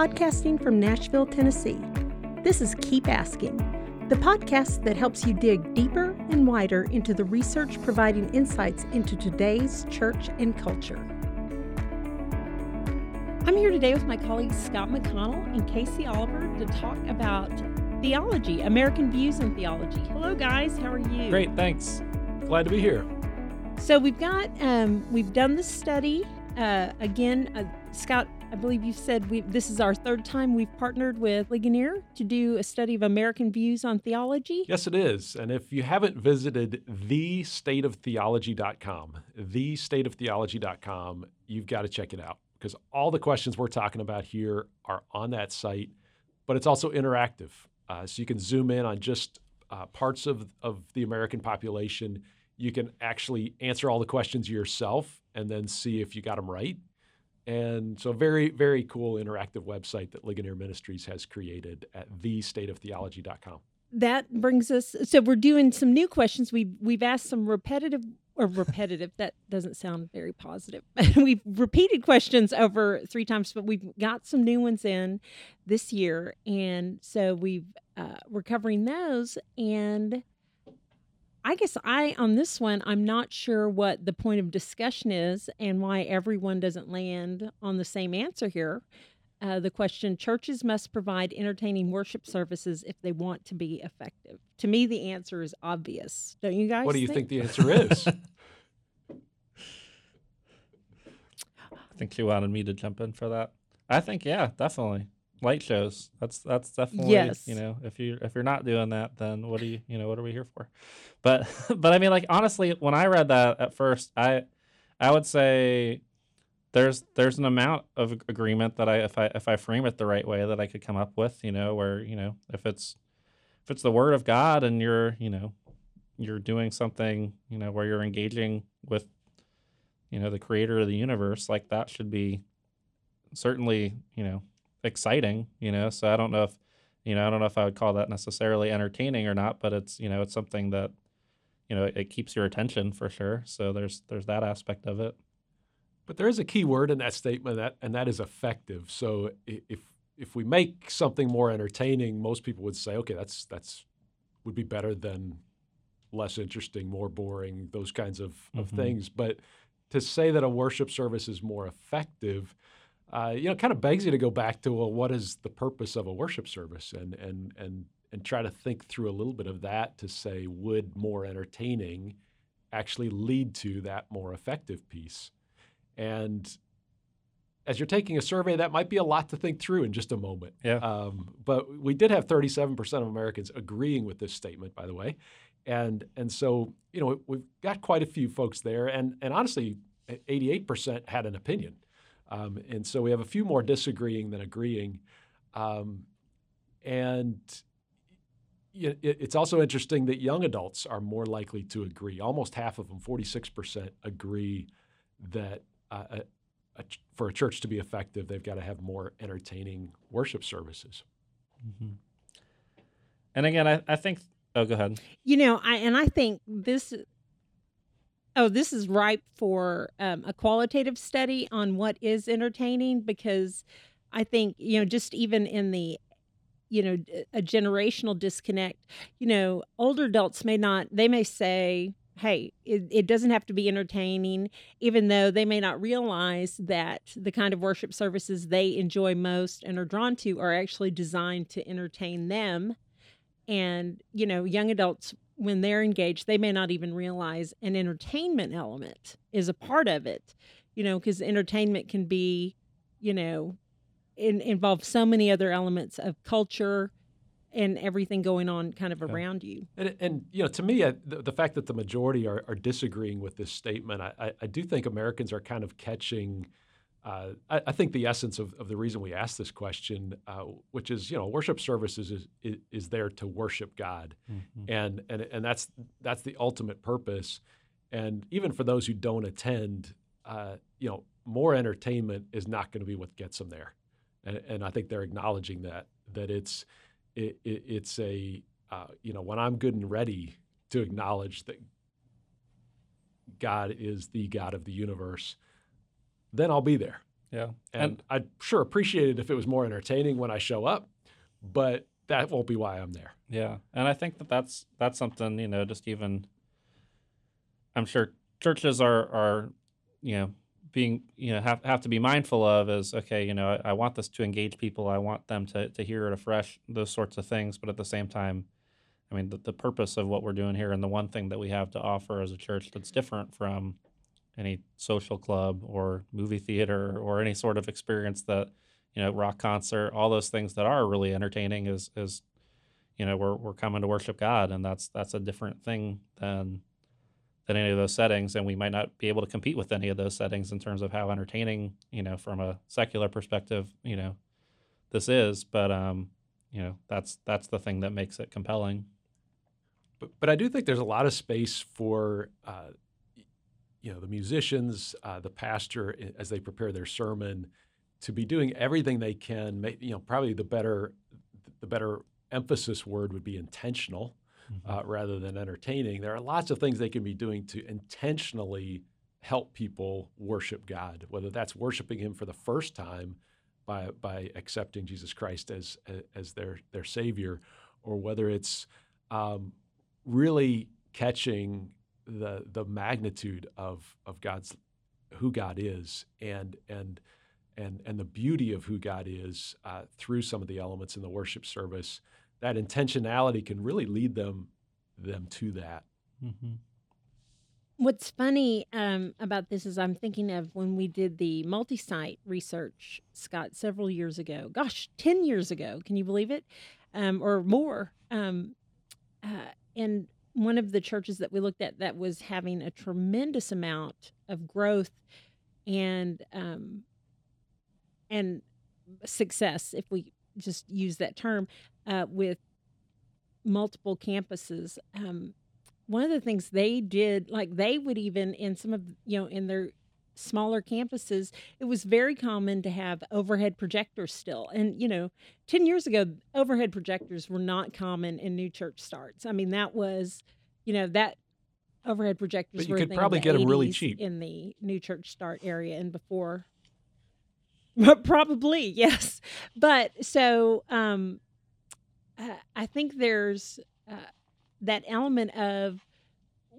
podcasting from Nashville, Tennessee. This is Keep Asking, the podcast that helps you dig deeper and wider into the research providing insights into today's church and culture. I'm here today with my colleagues Scott McConnell and Casey Oliver to talk about theology, American views in theology. Hello, guys. How are you? Great, thanks. Glad to be here. So we've got um, we've done the study uh, again. Uh, Scott, I believe you said we this is our third time we've partnered with Ligonier to do a study of American views on theology. Yes, it is. And if you haven't visited thestateoftheology.com, thestateoftheology.com, you've got to check it out because all the questions we're talking about here are on that site, but it's also interactive. Uh, so you can zoom in on just uh, parts of, of the American population. You can actually answer all the questions yourself and then see if you got them right. And so, very, very cool interactive website that Ligonier Ministries has created at thestateoftheology.com. That brings us. So we're doing some new questions. We've we've asked some repetitive or repetitive. that doesn't sound very positive. we've repeated questions over three times, but we've got some new ones in this year, and so we've uh, we're covering those. And I guess I on this one, I'm not sure what the point of discussion is and why everyone doesn't land on the same answer here. Uh, the question churches must provide entertaining worship services if they want to be effective. To me, the answer is obvious. Don't you guys? What do you think, think the answer is? I think she wanted me to jump in for that. I think yeah, definitely light shows. That's that's definitely Yes. you know if you if you're not doing that, then what do you you know what are we here for? But but I mean like honestly, when I read that at first, I I would say there's there's an amount of agreement that I if I if I frame it the right way that I could come up with. You know where you know if it's if it's the word of God and you're you know you're doing something you know where you're engaging with you know the creator of the universe like that should be certainly you know exciting you know so i don't know if you know i don't know if i would call that necessarily entertaining or not but it's you know it's something that you know it keeps your attention for sure so there's there's that aspect of it But there is a key word in that statement, that, and that is effective. So if if we make something more entertaining, most people would say, okay, that's that's would be better than less interesting, more boring, those kinds of, of Mhm. things. But to say that a worship service is more effective, uh, you know, kind of begs you to go back to well, what is the purpose of a worship service, and and and and try to think through a little bit of that to say, would more entertaining actually lead to that more effective piece? And as you're taking a survey, that might be a lot to think through in just a moment. Yeah. Um, but we did have 37% of Americans agreeing with this statement, by the way, and and so you know we've got quite a few folks there, and and honestly, 88% had an opinion, um, and so we have a few more disagreeing than agreeing, um, and. it- It's also interesting that young adults are more likely to agree. Almost half of them, 46%, agree that uh, a, a, ch- for a church to be effective, they've got to have more entertaining worship services. hmm and again i, I think oh go ahead You know, I and I think this. Oh, this is ripe for um, a qualitative study on what is entertaining because I think you know just even in the you know a generational disconnect. You know, older adults may not. They may say. Hey, it, it doesn't have to be entertaining, even though they may not realize that the kind of worship services they enjoy most and are drawn to are actually designed to entertain them and you know young adults when they're engaged they may not even realize an entertainment element is a part of it you know because entertainment can be you know in, involve so many other elements of culture and everything going on kind of Yeah. around you And, and you know, to me, uh, the, the fact that the majority are, are disagreeing with this statement, I, I, I do think Americans are kind of catching. Uh, I, I think the essence of, of the reason we ask this question, uh, which is, you know, worship services is, is, is there to worship God. Mhm. and and and that's that's the ultimate purpose. And even for those who don't attend, uh, you know, more entertainment is not going to be what gets them there. And, and I think they're acknowledging that that it's it, it, it's a uh, you know when I'm good and ready to acknowledge that God is the God of the universe, then I'll be there. Yeah. And, And I'd sure appreciate it if it was more entertaining when I show up, but that won't be why I'm there. Yeah, and I think that that's that's something you know. Just even, I'm sure churches are are, you know, being you know have have to be mindful of is okay. You know, I, I want this to engage people. I want them to to hear it afresh. Those sorts of things. But at the same time, I mean, the, the purpose of what we're doing here, and the one thing that we have to offer as a church that's different from any social club or movie theater or any sort of experience that you know rock concert all those things that are really entertaining is is you know we're we're coming to worship God, and that's that's a different thing than than any of those settings, and we might not be able to compete with any of those settings in terms of how entertaining you know from a secular perspective you know this is, but um you know that's that's the thing that makes it compelling. But, but I do think there's a lot of space for, uh, you know, the musicians, uh, the pastor, as they prepare their sermon, to be doing everything they can. You know, probably the better, the better emphasis word would be intentional uh, rather than entertaining. There are lots of things they can be doing to intentionally help people worship God, whether that's worshiping Him for the first time by by accepting Jesus Christ as as their their Savior, or whether it's um, really catching the the magnitude of of God's who God is and and and and the beauty of who God is uh, through some of the elements in the worship service. That intentionality can really lead them them to that. hmm What's funny um, about this is I'm thinking of when we did the multi site research, Scott, several years ago. Gosh, 10 years ago. Can you believe it? Um, or more. Um, uh, and one of the churches that we looked at that was having a tremendous amount of growth and um, and success, if we just use that term, uh, with multiple campuses. Um, one of the things they did, like they would even in some of you know in their smaller campuses, it was very common to have overhead projectors still. And you know, ten years ago, overhead projectors were not common in new church starts. I mean, that was, you know, that overhead projectors But you were could probably the them really cheap. in the new church start area and before. Probably yes, but so um, uh, I think there's uh, that element of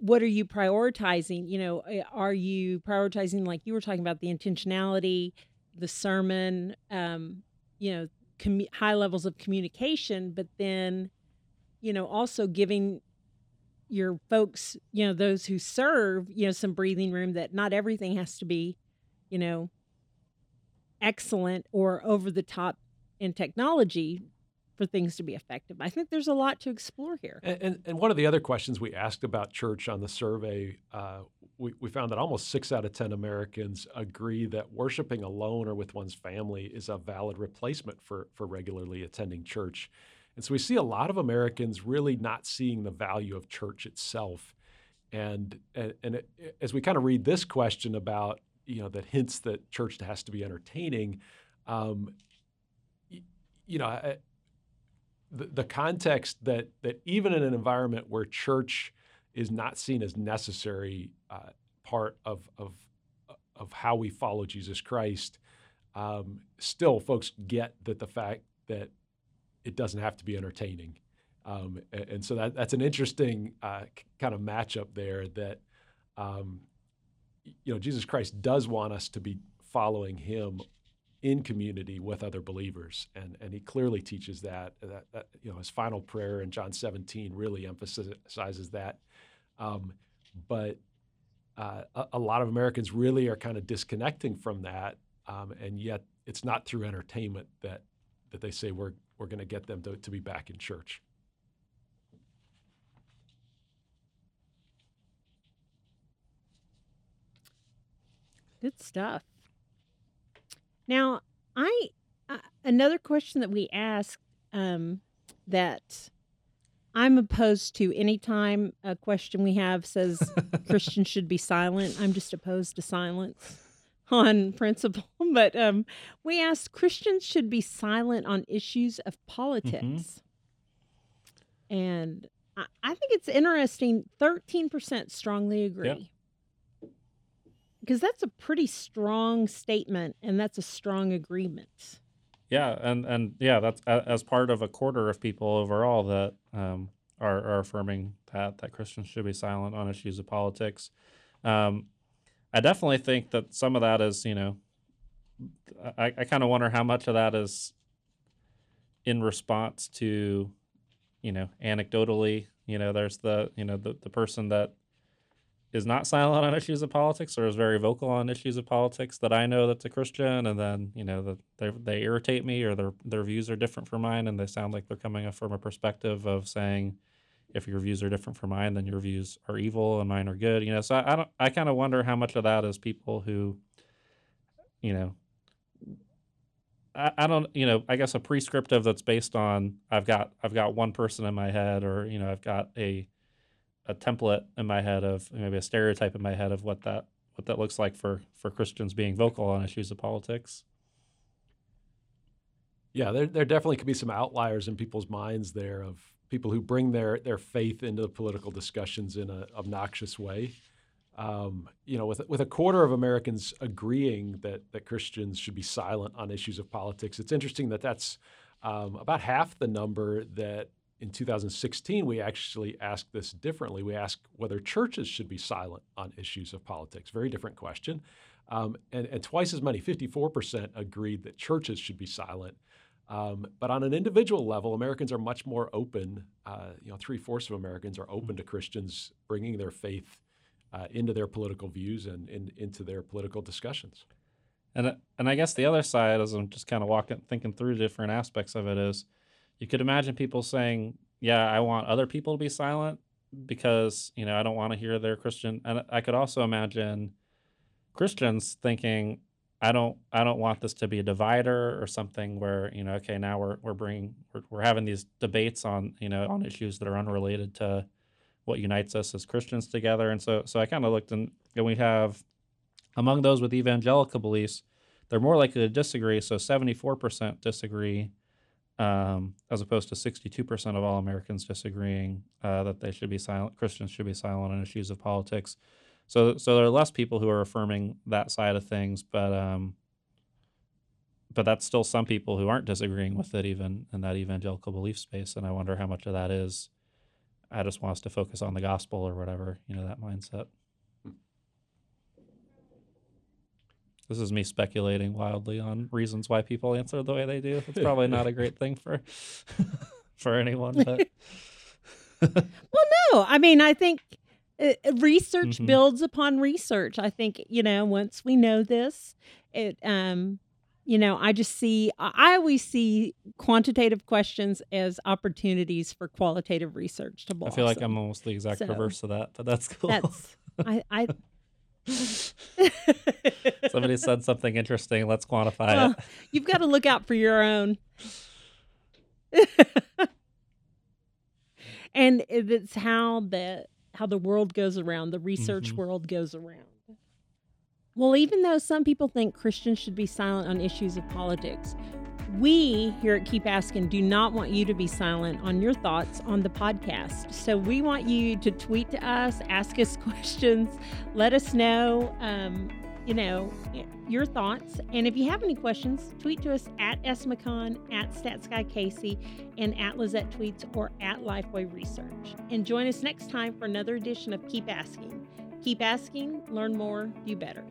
what are you prioritizing? You know, uh, are you prioritizing like you were talking about the intentionality, the sermon, um, you know, commu- high levels of communication, but then, you know, also giving your folks, you know, those who serve, you know, some breathing room that not everything has to be, you know, excellent or over the top in technology for things to be effective. I think there's a lot to explore here. And, and, and one of the other questions we asked about church on the survey, uh, we, we found that almost six out of 10 Americans agree that worshiping alone or with one's family is a valid replacement for, for regularly attending church. And so we see a lot of Americans really not seeing the value of church itself. And, and, and it, as we kind of read this question about, you know, that hints that church has to be entertaining, um, you know, the, the context that that even in an environment where church is not seen as necessary uh, part of of of how we follow Jesus Christ, um, still folks get that the fact that it doesn't have to be entertaining, um, and, and so that that's an interesting uh, kind of matchup there. That um, you know Jesus Christ does want us to be following Him in community with other believers, and and he clearly teaches that that, that you know his final prayer in John 17 really emphasizes that. Um, but uh, a, a lot of Americans really are kind of disconnecting from that, um, and yet it's not through entertainment that that they say we're we're going to get them to, to be back in church. Good stuff. Now, I uh, another question that we asked um, that I'm opposed to anytime a question we have says Christians should be silent. I'm just opposed to silence on principle. But um, we asked Christians should be silent on issues of politics. And I, I think it's interesting 13% strongly agree. Because that's a pretty strong statement and that's a strong agreement. Yeah, and and yeah, that's as part of a quarter of people overall that um, are are affirming that that Christians should be silent on issues of politics. Um, I definitely think that some of that is, you know, I, I kind of wonder how much of that is in response to, you know, anecdotally, you know, there's the, you know, the, the person that is not silent on issues of politics or is very vocal on issues of politics that I know that's a Christian, and then you know that they they irritate me or their their views are different from mine, and they sound like they're coming from a perspective of saying, if your views are different from mine, then your views are evil and mine are good. You know, so I, I don't I kind of wonder how much of that is people who, you know. I, I don't you know I guess a prescriptive that's based on I've got I've got one person in my head or you know I've got a a template in my head of maybe a stereotype in my head of what that what that looks like for for Christians being vocal on issues of politics. Yeah, there there definitely could be some outliers in people's minds there of people who bring their their faith into political discussions in an obnoxious way. Um, you know, with with a quarter of Americans agreeing that that Christians should be silent on issues of politics, it's interesting that that's um, about half the number that in 2016, we actually asked this differently. We asked whether churches should be silent on issues of politics. Very different question. Um, and, and, twice as many, 54%, agreed that churches should be silent. Um, but on an individual level, Americans are much more open. Uh, you know, three fourths of Americans are open to Christians bringing their faith uh, into their political views and in, into their political discussions. And and I guess the other side, as I'm just kind of walking, thinking through different aspects of it, is you could imagine people saying, "Yeah, I want other people to be silent because you know I don't want to hear their Christian." And I could also imagine Christians thinking, "I don't, I don't want this to be a divider or something where you know, okay, now we're we're bringing we're, we're having these debates on you know on issues that are unrelated to what unites us as Christians together." And so, so I kind of looked and, and we have among those with evangelical beliefs, they're more likely to disagree. So, seventy four percent disagree um, as opposed to 62% of all Americans disagreeing uh, that they should be silent, Christians should be silent on issues of politics. So, so there are less people who are affirming that side of things, but um, but that's still some people who aren't disagreeing with it, even in that evangelical belief space. And I wonder how much of that is, I just want us to focus on the gospel or whatever, you know, that mindset. This is me speculating wildly on reasons why people answer the way they do. It's probably not a great thing for for anyone. But well, no, I mean, I think uh, research mm-hmm. builds upon research. I think you know once we know this, it um, you know, I just see I always see quantitative questions as opportunities for qualitative research to blossom. I feel like I'm almost the exact so, reverse of that, but that's cool. That's I, I Somebody said something interesting. Let's quantify it. You've got to look out for your own. and it's how the how the world goes around, the research mm-hmm. world goes around. Well, even though some people think Christians should be silent on issues of politics, we here at Keep Asking do not want you to be silent on your thoughts on the podcast. So we want you to tweet to us, ask us questions, let us know, um, you know, your thoughts. And if you have any questions, tweet to us at SMcCon, at StatsGuyCasey, and at Lizette Tweets or at Lifeway Research. And join us next time for another edition of Keep Asking. Keep asking, learn more, do better.